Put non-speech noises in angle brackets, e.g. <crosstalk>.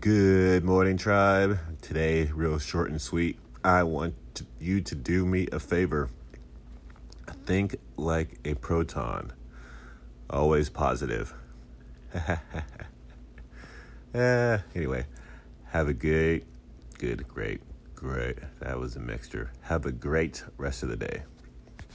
Good morning, tribe. Today, real short and sweet. I want to, you to do me a favor. Think like a proton, always positive. uh, <laughs> anyway, have a good, good, great, great. That was a mixture. Have a great rest of the day.